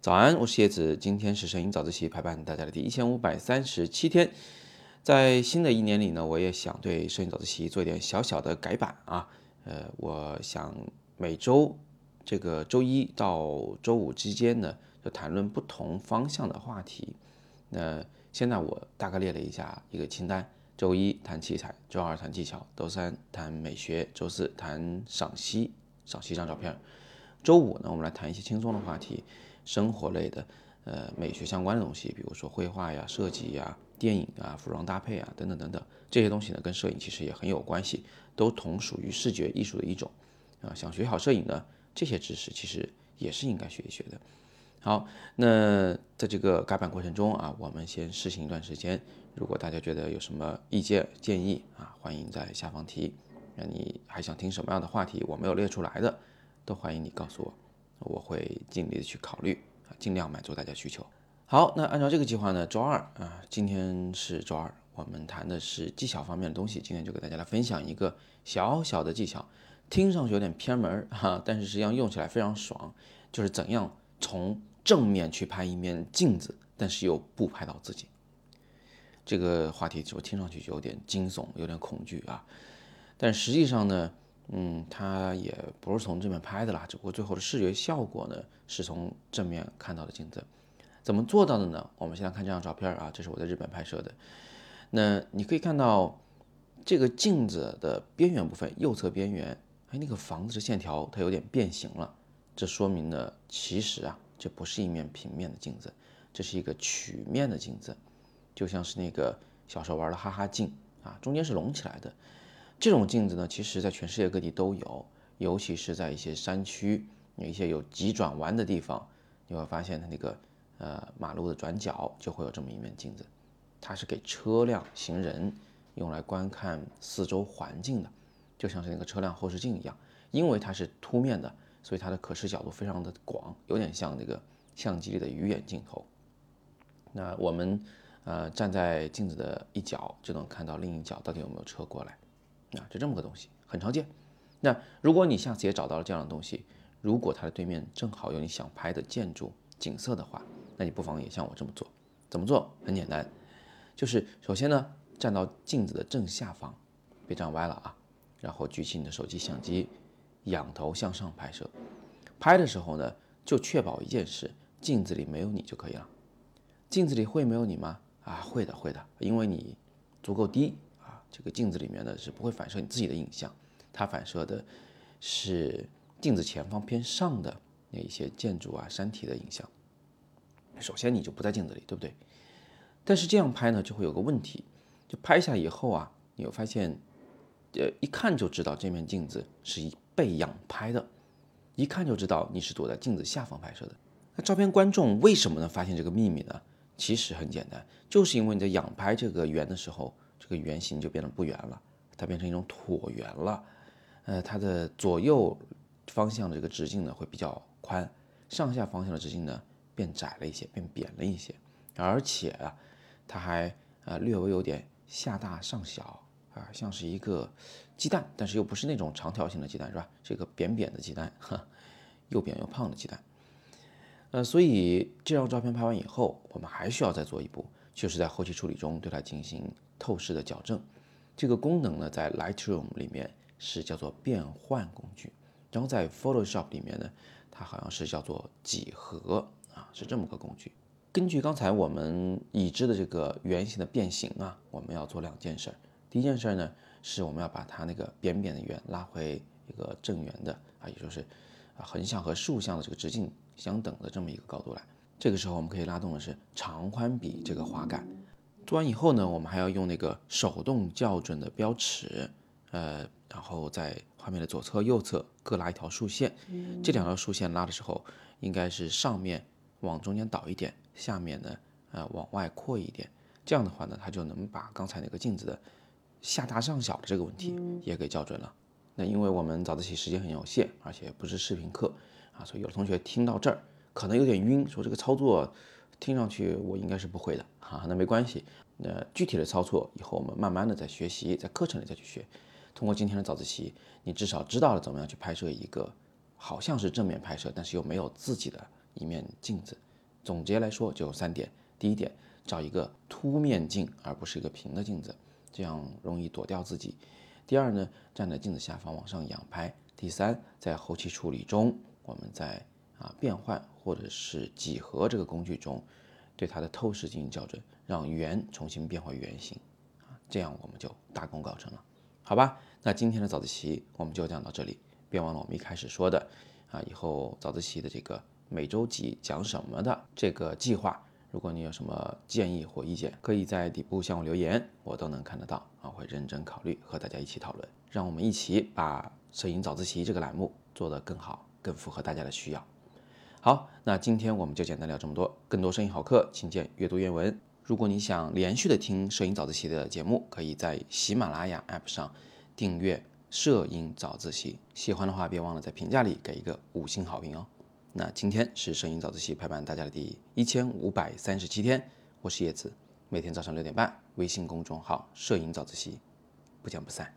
早安，我是叶子，今天是摄影早自习陪伴大家的第一千五百三十七天。在新的一年里呢，我也想对摄影早自习做一点小小的改版啊。呃，我想每周这个周一到周五之间呢，就谈论不同方向的话题。那现在我大概列了一下一个清单：周一谈器材，周二谈技巧，周三谈美学，周四谈赏析，赏析一张照片。周五呢，我们来谈一些轻松的话题，生活类的，呃，美学相关的东西，比如说绘画呀、设计呀。电影啊，服装搭配啊，等等等等，这些东西呢，跟摄影其实也很有关系，都同属于视觉艺术的一种啊。想学好摄影呢，这些知识其实也是应该学一学的。好，那在这个改版过程中啊，我们先试行一段时间。如果大家觉得有什么意见建议啊，欢迎在下方提。那你还想听什么样的话题，我没有列出来的，都欢迎你告诉我，我会尽力的去考虑啊，尽量满足大家需求。好，那按照这个计划呢，周二啊，今天是周二，我们谈的是技巧方面的东西。今天就给大家来分享一个小小的技巧，听上去有点偏门哈，但是实际上用起来非常爽，就是怎样从正面去拍一面镜子，但是又不拍到自己。这个话题就听上去就有点惊悚，有点恐惧啊。但实际上呢，嗯，它也不是从正面拍的啦，只不过最后的视觉效果呢，是从正面看到的镜子。怎么做到的呢？我们先来看这张照片啊，这是我在日本拍摄的。那你可以看到这个镜子的边缘部分，右侧边缘，哎，那个房子的线条它有点变形了。这说明呢，其实啊，这不是一面平面的镜子，这是一个曲面的镜子，就像是那个小时候玩的哈哈镜啊，中间是隆起来的。这种镜子呢，其实在全世界各地都有，尤其是在一些山区，有一些有急转弯的地方，你会发现它那个。呃，马路的转角就会有这么一面镜子，它是给车辆、行人用来观看四周环境的，就像是那个车辆后视镜一样。因为它是凸面的，所以它的可视角度非常的广，有点像那个相机里的鱼眼镜头。那我们呃站在镜子的一角，就能看到另一角到底有没有车过来。啊，就这么个东西，很常见。那如果你下次也找到了这样的东西，如果它的对面正好有你想拍的建筑景色的话，那你不妨也像我这么做，怎么做？很简单，就是首先呢，站到镜子的正下方，别站歪了啊，然后举起你的手机相机，仰头向上拍摄。拍的时候呢，就确保一件事，镜子里没有你就可以了。镜子里会没有你吗？啊，会的，会的，因为你足够低，这个镜子里面呢是不会反射你自己的影像，它反射的是镜子前方偏上的那一些建筑啊、山体的影像。首先你就不在镜子里，对不对？但是这样拍呢，就会有个问题，就拍下以后啊，你会发现，呃，一看就知道这面镜子是被仰拍的，一看就知道你是躲在镜子下方拍摄的。那照片观众为什么能发现这个秘密呢？其实很简单，就是因为你在仰拍这个圆的时候，个圆形就变得不圆了，它变成一种椭圆了。呃，它的左右方向的这个直径呢会比较宽，上下方向的直径呢。变窄了一些，变扁了一些，而且啊，它还啊略微有点下大上小啊，像是一个鸡蛋，但是又不是那种长条形的鸡蛋，是吧？是一个扁扁的鸡蛋，哈，又扁又胖的鸡蛋。呃，所以这张照片拍完以后，我们还需要再做一步，就是在后期处理中对它进行透视的矫正。这个功能呢，在 Lightroom 里面是叫做变换工具，然后在 Photoshop 里面呢，它好像是叫做几何。啊，是这么个工具。根据刚才我们已知的这个圆形的变形啊，我们要做两件事儿。第一件事儿呢，是我们要把它那个扁扁的圆拉回一个正圆的啊，也就是啊横向和竖向的这个直径相等的这么一个高度来。这个时候我们可以拉动的是长宽比这个滑杆。做完以后呢，我们还要用那个手动校准的标尺，呃，然后在画面的左侧、右侧各拉一条竖线。这两条竖线拉的时候，应该是上面。往中间倒一点，下面呢，呃，往外扩一点，这样的话呢，它就能把刚才那个镜子的下大上小的这个问题也给校准了。那因为我们早自习时间很有限，而且不是视频课啊，所以有的同学听到这儿可能有点晕，说这个操作听上去我应该是不会的哈，那没关系，那具体的操作以后我们慢慢的在学习，在课程里再去学。通过今天的早自习，你至少知道了怎么样去拍摄一个好像是正面拍摄，但是又没有自己的一面镜子。总结来说就有三点：第一点，找一个凸面镜，而不是一个平的镜子，这样容易躲掉自己；第二呢，站在镜子下方往上仰拍；第三，在后期处理中，我们在啊变换或者是几何这个工具中，对它的透视进行校准，让圆重新变回圆形，啊，这样我们就大功告成了，好吧？那今天的早自习我们就讲到这里。别忘了我们一开始说的啊，以后早自习的这个每周几讲什么的这个计划，如果你有什么建议或意见，可以在底部向我留言，我都能看得到啊，会认真考虑和大家一起讨论，让我们一起把摄影早自习这个栏目做得更好，更符合大家的需要。好，那今天我们就简单聊这么多，更多摄影好课，请见阅读原文。如果你想连续的听摄影早自习的节目，可以在喜马拉雅 APP 上订阅。摄影早自习，喜欢的话别忘了在评价里给一个五星好评哦。那今天是摄影早自习陪伴大家的第一千五百三十七天，我是叶子，每天早上六点半，微信公众号“摄影早自习”，不见不散。